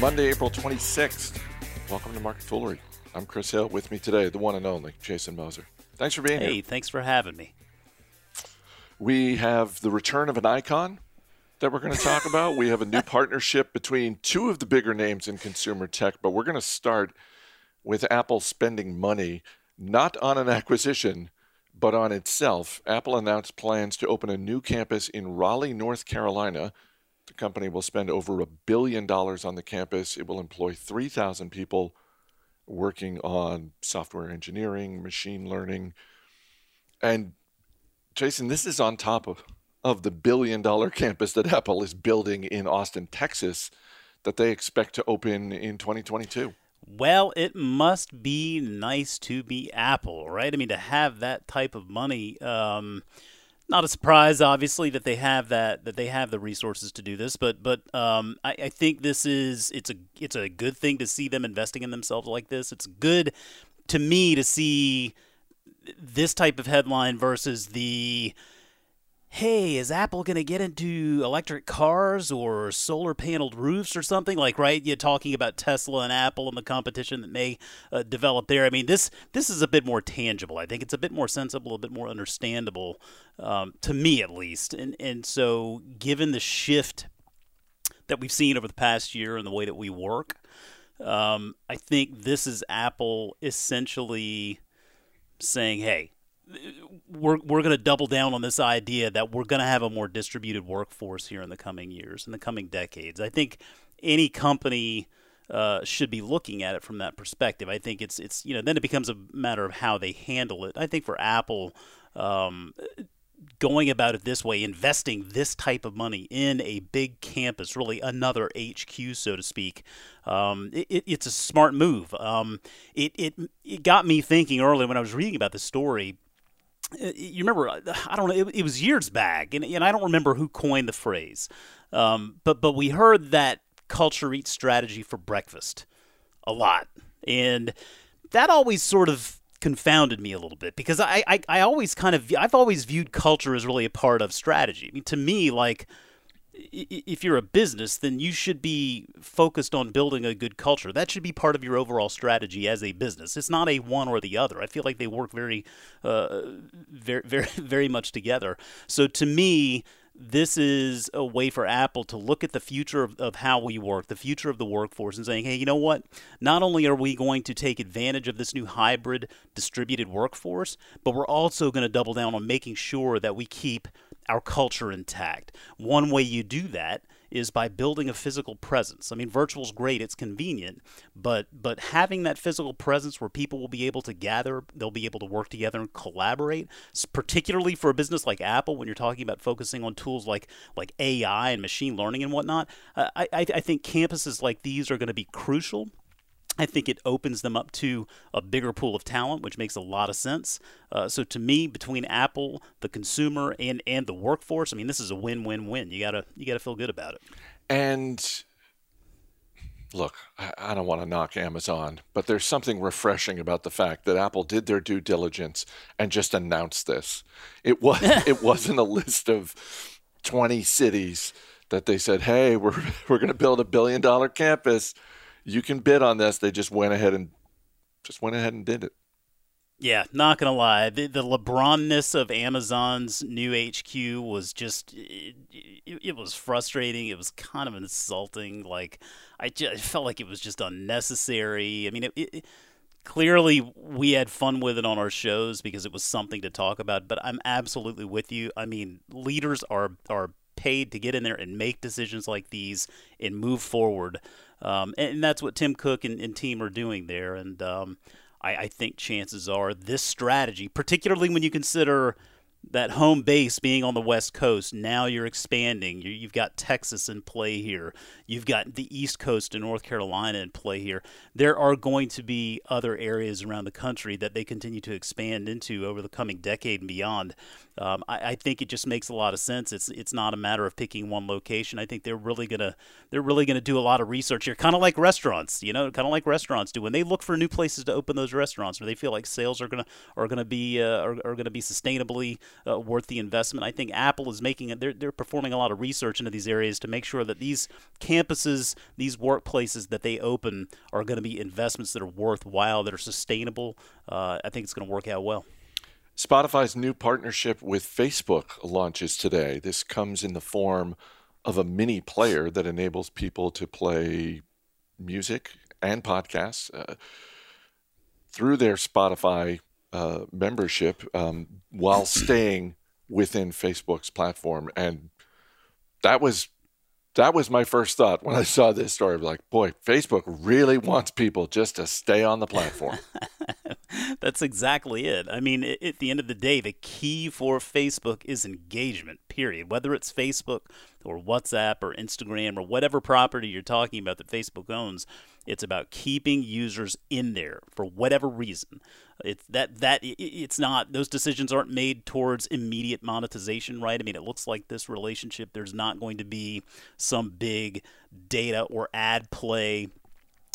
Monday, April 26th. Welcome to Market Foolery. I'm Chris Hill. With me today, the one and only Jason Moser. Thanks for being hey, here. Hey, thanks for having me. We have the return of an icon that we're going to talk about. We have a new partnership between two of the bigger names in consumer tech, but we're going to start with Apple spending money not on an acquisition, but on itself. Apple announced plans to open a new campus in Raleigh, North Carolina. The company will spend over a billion dollars on the campus. It will employ 3,000 people working on software engineering, machine learning. And Jason, this is on top of, of the billion dollar campus that Apple is building in Austin, Texas, that they expect to open in 2022. Well, it must be nice to be Apple, right? I mean, to have that type of money. Um, not a surprise, obviously, that they have that that they have the resources to do this. But but um, I, I think this is it's a it's a good thing to see them investing in themselves like this. It's good to me to see this type of headline versus the hey, is Apple going to get into electric cars or solar paneled roofs or something? Like, right? You're talking about Tesla and Apple and the competition that may uh, develop there. I mean, this this is a bit more tangible. I think it's a bit more sensible, a bit more understandable um, to me, at least. And and so, given the shift that we've seen over the past year and the way that we work, um, I think this is Apple essentially saying, hey we're we're going to double down on this idea that we're going to have a more distributed workforce here in the coming years, in the coming decades. I think any company uh, should be looking at it from that perspective. I think it's it's you know then it becomes a matter of how they handle it. I think for Apple. Um, going about it this way, investing this type of money in a big campus, really another HQ, so to speak, um, it, it's a smart move. Um, it, it, it got me thinking early when I was reading about the story you remember i don't know it, it was years back and, and, i don't remember who coined the phrase um, but but we heard that culture eats strategy for breakfast a lot and that always sort of confounded me a little bit because I, I, I always kind of i've always viewed culture as really a part of strategy. I mean to me like if you're a business, then you should be focused on building a good culture. That should be part of your overall strategy as a business. It's not a one or the other. I feel like they work very, uh, very, very, very much together. So to me, this is a way for Apple to look at the future of, of, how we work, the future of the workforce, and saying, hey, you know what? Not only are we going to take advantage of this new hybrid distributed workforce, but we're also going to double down on making sure that we keep our culture intact. One way you do that is by building a physical presence. I mean, virtual is great; it's convenient, but but having that physical presence where people will be able to gather, they'll be able to work together and collaborate. Particularly for a business like Apple, when you're talking about focusing on tools like like AI and machine learning and whatnot, uh, I, I I think campuses like these are going to be crucial I think it opens them up to a bigger pool of talent, which makes a lot of sense. Uh, so to me, between Apple, the consumer, and and the workforce, I mean, this is a win-win-win. You gotta you gotta feel good about it. And look, I, I don't want to knock Amazon, but there's something refreshing about the fact that Apple did their due diligence and just announced this. It was it wasn't a list of 20 cities that they said, "Hey, we're we're going to build a billion dollar campus." You can bid on this. They just went ahead and just went ahead and did it. Yeah, not gonna lie, the, the LeBronness of Amazon's new HQ was just it, it, it, was frustrating. It was kind of insulting. Like I, just, I felt like it was just unnecessary. I mean, it, it, clearly we had fun with it on our shows because it was something to talk about. But I'm absolutely with you. I mean, leaders are are paid to get in there and make decisions like these and move forward. Um, and, and, that's what Tim Cook and, and team are doing there. And um, I, I think chances are this strategy, particularly when you consider that home base being on the West Coast, now you're expanding. You, have got Texas in play here. You've got the East Coast and North Carolina in play here. There are going to be other areas around the country that they continue to expand into over the coming decade and beyond. Um, I, I, think it just makes a lot of sense. It's it's not a matter of picking one location. I think they're really gonna they're really gonna do a lot of research here, kind of like restaurants. You know, kind of like restaurants do when they look for new places to open those restaurants, or they feel like sales are gonna are gonna be uh, are, are gonna be sustainably uh, worth the investment. I think Apple is making it. They're they're performing a lot of research into these areas to make sure that these campuses, these workplaces that they open, are going to be investments that are worthwhile, that are sustainable. Uh, I think it's going to work out well. Spotify's new partnership with Facebook launches today. This comes in the form of a mini player that enables people to play music and podcasts uh, through their Spotify uh, membership um, while staying within Facebook's platform. And that was that was my first thought when I saw this story. Like, boy, Facebook really wants people just to stay on the platform. That's exactly it. I mean, at the end of the day, the key for Facebook is engagement, period. Whether it's Facebook or WhatsApp or Instagram or whatever property you're talking about that Facebook owns, it's about keeping users in there for whatever reason. It's that that it's not those decisions aren't made towards immediate monetization, right? I mean, it looks like this relationship there's not going to be some big data or ad play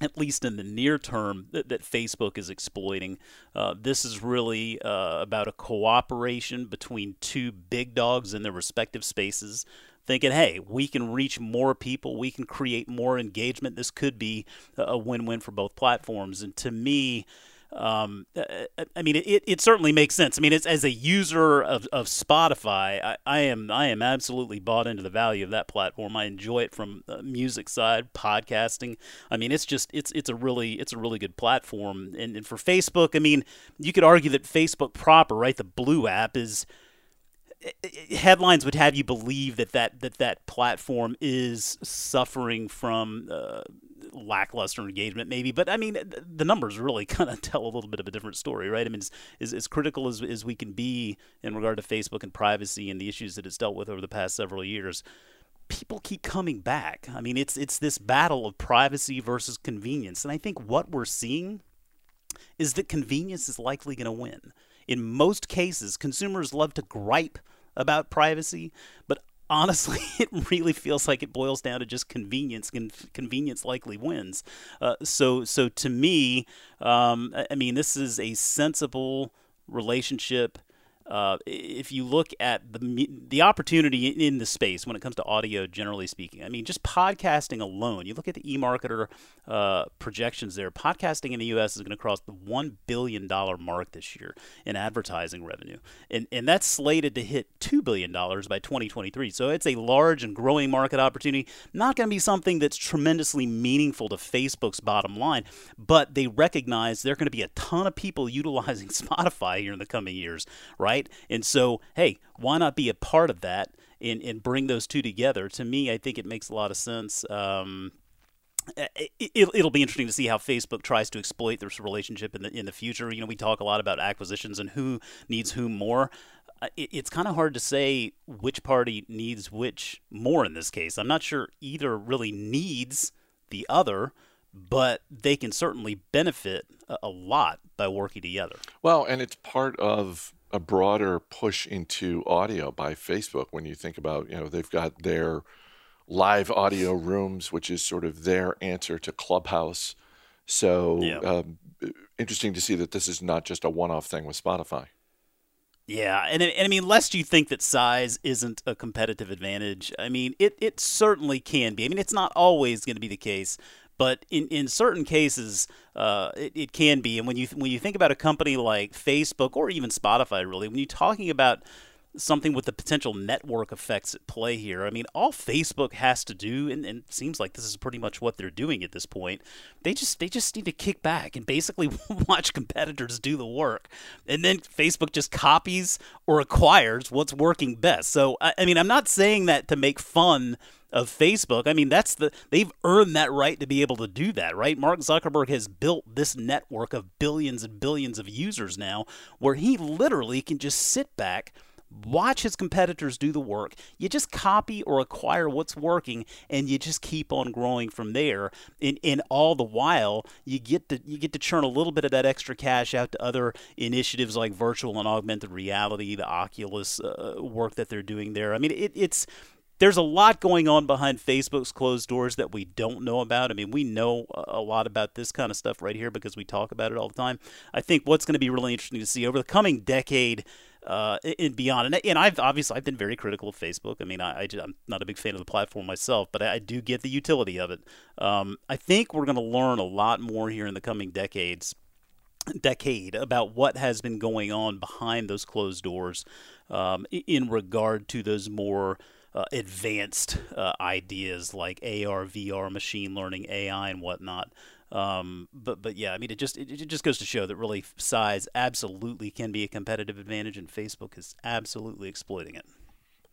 at least in the near term, that, that Facebook is exploiting. Uh, this is really uh, about a cooperation between two big dogs in their respective spaces thinking, hey, we can reach more people, we can create more engagement. This could be a win win for both platforms. And to me, um, uh, uh, I mean, it, it certainly makes sense. I mean, as a user of, of Spotify, I, I am I am absolutely bought into the value of that platform. I enjoy it from the music side, podcasting. I mean, it's just it's it's a really it's a really good platform. And, and for Facebook, I mean, you could argue that Facebook proper, right, the Blue app is headlines would have you believe that that that, that platform is suffering from uh, lackluster engagement, maybe. But I mean, the numbers really kind of tell a little bit of a different story, right? I mean, as, as, critical as, as we can be in regard to Facebook and privacy and the issues that it's dealt with over the past several years, people keep coming back. I mean, it's it's this battle of privacy versus convenience, and I think what we're seeing is that convenience is likely going to win. In most cases, consumers love to gripe about privacy, but honestly, it really feels like it boils down to just convenience. and convenience likely wins. Uh, so, so to me, um, I mean, this is a sensible relationship uh, if you look at the the opportunity in the space when it comes to audio, generally speaking, I mean, just podcasting alone. You look at the eMarketer uh, projections there. Podcasting in the U.S. is going to cross the one billion dollar mark this year in advertising revenue, and and that's slated to hit two billion dollars by 2023. So it's a large and growing market opportunity. Not going to be something that's tremendously meaningful to Facebook's bottom line, but they recognize there are going to be a ton of people utilizing Spotify here in the coming years, right? Right? And so, hey, why not be a part of that and, and bring those two together? To me, I think it makes a lot of sense. Um, it, will be interesting to see how Facebook tries to exploit this relationship in the in the future. You know, we talk a lot about acquisitions and who needs whom more. Uh, it's kind of hard to say which party needs which more in this case. I'm not sure either really needs the other, but they can certainly benefit a lot by working together. Well, and it's part of a broader push into audio by Facebook when you think about, you know, they've got their live audio rooms, which is sort of their answer to Clubhouse. So yeah. um, interesting to see that this is not just a one off thing with Spotify. Yeah, and, and I mean, lest you think that size isn't a competitive advantage, I mean, it, it certainly can be. I mean, it's not always going to be the case, but in, in certain cases, uh, it, it can be. And when you when you think about a company like Facebook or even Spotify, really, when you're talking about something with the potential network effects at play here. I mean, all Facebook has to do, and, and, it seems like this is pretty much what they're doing at this point. They just they just need to kick back and basically watch competitors do the work, and then Facebook just copies or acquires what's working best. So I, I mean, I'm not saying that to make fun of Facebook. I mean, that's the they've earned that right to be able to do that, right? Mark Zuckerberg has built this network of billions and billions of users now where he literally can just sit back watch his competitors do the work. You just copy or acquire what's working, and you just keep on growing from there. And, and all the while, you get to you get to churn a little bit of that extra cash out to other initiatives like virtual and augmented reality, the Oculus uh, work that they're doing there. I mean, it, it's there's a lot going on behind Facebook's closed doors that we don't know about. I mean, we know a lot about this kind of stuff right here because we talk about it all the time. I think what's going to be really interesting to see over the coming decade uh, and beyond. And, and I've obviously I've been very critical of Facebook. I mean, I, I am not a big fan of the platform myself, but I, I do get the utility of it. Um, I think we're going to learn a lot more here in the coming decades decade about what has been going on behind those closed doors um, in regard to those more uh, advanced uh, ideas like AR, VR, machine learning, AI, and whatnot. Um, but but yeah, I mean, it just it, it, just goes to show that really size absolutely can be a competitive advantage, and Facebook is absolutely exploiting it.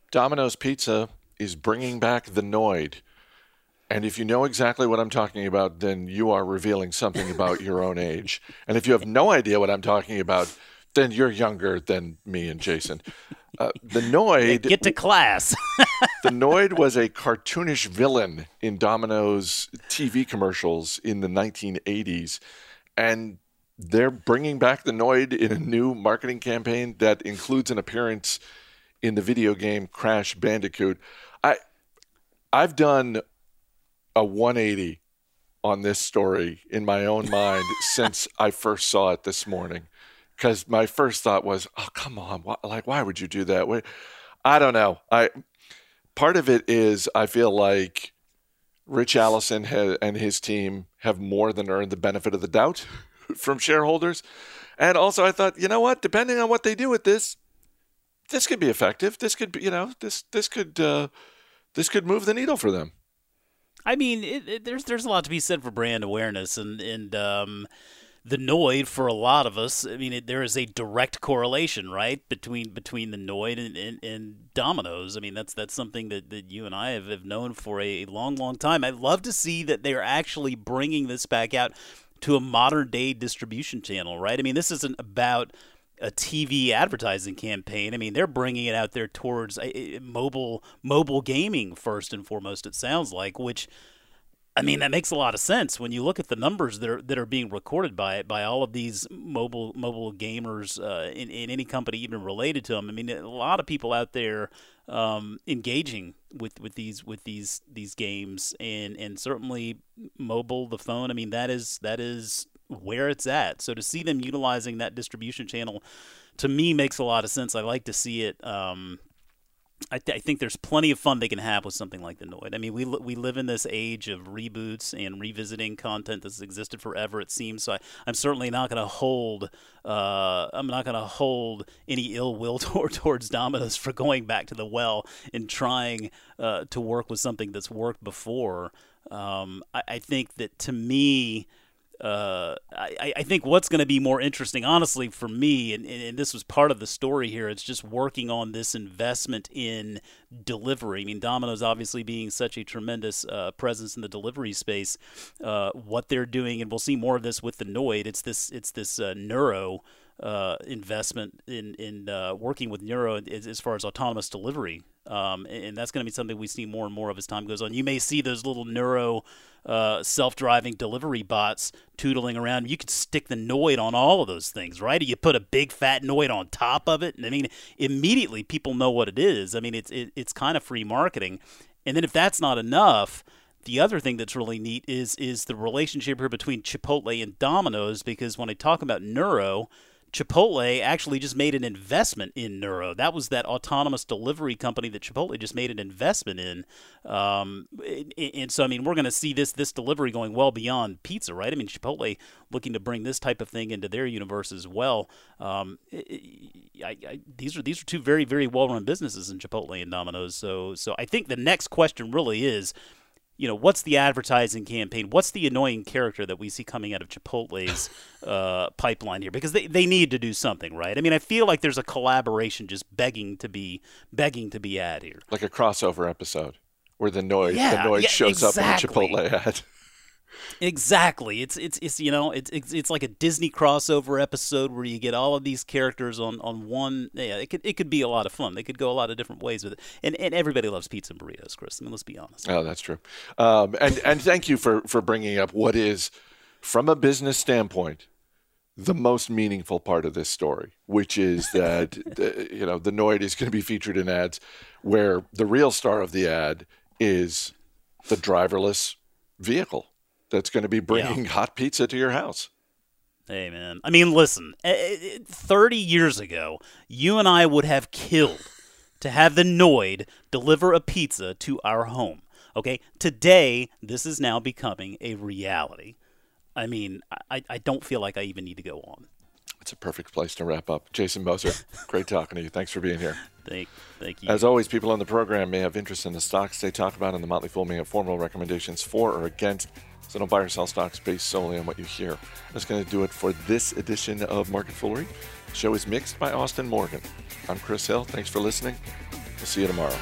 Domino's Pizza is bringing back the Noid. And if you know exactly what I'm talking about, then you are revealing something about your own age. And if you have no idea what I'm talking about, then you're younger than me and Jason. Uh, the Noid. Get to class. the Noid was a cartoonish villain in Domino's TV commercials in the 1980s. And they're bringing back the Noid in a new marketing campaign that includes an appearance in the video game Crash Bandicoot. I I've done a 180 on this story in my own mind since I first saw it this morning. Because my first thought was, "Oh, come on! Like, why would you do that?" I don't know. I part of it is I feel like Ritch Allison ha- and his team have more than earned the benefit of the doubt from shareholders, and also I thought, you know what? Depending on what they do with this, this could be effective. This could be, you know, this this could uh, this could move the needle for them. I mean, it, it, there's there's a lot to be said for brand awareness, and and um, the Noid for a lot of us. I mean, it, there is a direct correlation, right, between between the Noid and, and, and Domino's. I mean, that's that's something that, that you and I have, have known for a long, long time. I'd love to see that they're actually bringing this back out to a modern day distribution channel, right? I mean, this isn't about a TV advertising campaign. I mean, they're bringing it out there towards a, a mobile mobile gaming first and foremost. It sounds like, which I mean, that makes a lot of sense when you look at the numbers that are that are being recorded by it by all of these mobile mobile gamers uh, in in any company even related to them. I mean, a lot of people out there um, engaging with, with these with these these games, and and certainly mobile, the phone. I mean, that is that is where it's at. So to see them utilizing that distribution channel, to me, makes a lot of sense. I like to see it. Um, I, th- I, think there's plenty of fun they can have with something like the Noid. I mean, we we live in this age of reboots and revisiting content that's existed forever. It seems so. I, am certainly not going to hold. Uh, I'm not going to hold any ill will toward, towards Domino's for going back to the well and trying uh, to work with something that's worked before. Um, I, I think that to me uh, I, I think what's going to be more interesting, honestly, for me, and, and this was part of the story here, it's just working on this investment in delivery. I mean, Domino's obviously being such a tremendous uh, presence in the delivery space, uh, what they're doing, and we'll see more of this with the Noid. It's this, it's this uh, Nuro uh, investment in in uh, working with Nuro as, as, far as autonomous delivery, um, and that's going to be something we see more and more of as time goes on. You may see those little Nuro uh, self-driving delivery bots tootling around. You could stick the Noid on all of those things, right? You put a big fat Noid on top of it, and I mean, immediately people know what it is. I mean, it's it, it's kind of free marketing, and then if that's not enough the other thing that's really neat is is the relationship here between Chipotle and Domino's because when I talk about Nuro, Chipotle actually just made an investment in Nuro. That was that autonomous delivery company that Chipotle just made an investment in. Um, and so, I mean, we're going to see this this delivery going well beyond pizza, right? I mean, Chipotle looking to bring this type of thing into their universe as well. Um, I, I, these are these are two very very well run businesses in Chipotle and Domino's. So so I think the next question really is you know, what's the advertising campaign? What's the annoying character that we see coming out of Chipotle's uh, pipeline here? Because they, they need to do something, right? I mean, I feel like there's a collaboration just begging to be begging to be ad here, like a crossover episode where the Noid yeah, the Noid yeah, shows exactly. up in the Chipotle ad. Exactly. It's it's it's you know it's, it's it's like a Disney crossover episode where you get all of these characters on on one. Yeah, it could it could be a lot of fun. They could go a lot of different ways with it. And and everybody loves pizza and burritos, Chris. I mean, let's be honest. Oh, that's true. Um, and and thank you for for bringing up what is, from a business standpoint, the most meaningful part of this story, which is that the, you know the Noid is going to be featured in ads, where the real star of the ad is the driverless vehicle that's going to be bringing yeah. hot pizza to your house. Hey, man. I mean, listen, eh, eh, 30 years ago, you and I would have killed to have the Noid deliver a pizza to our home. Okay? Today, this is now becoming a reality. I mean, I, I don't feel like I even need to go on. It's a perfect place to wrap up. Jason Moser, great talking to you. Thanks for being here. Thank, thank you. As always, people on the program may have interest in the stocks they talk about, and the Motley Fool may have formal recommendations for or against. So don't buy or sell stocks based solely on what you hear. That's going to do it for this edition of Market Foolery. The show is mixed by Austin Morgan. I'm Chris Hill. Thanks for listening. We'll see you tomorrow.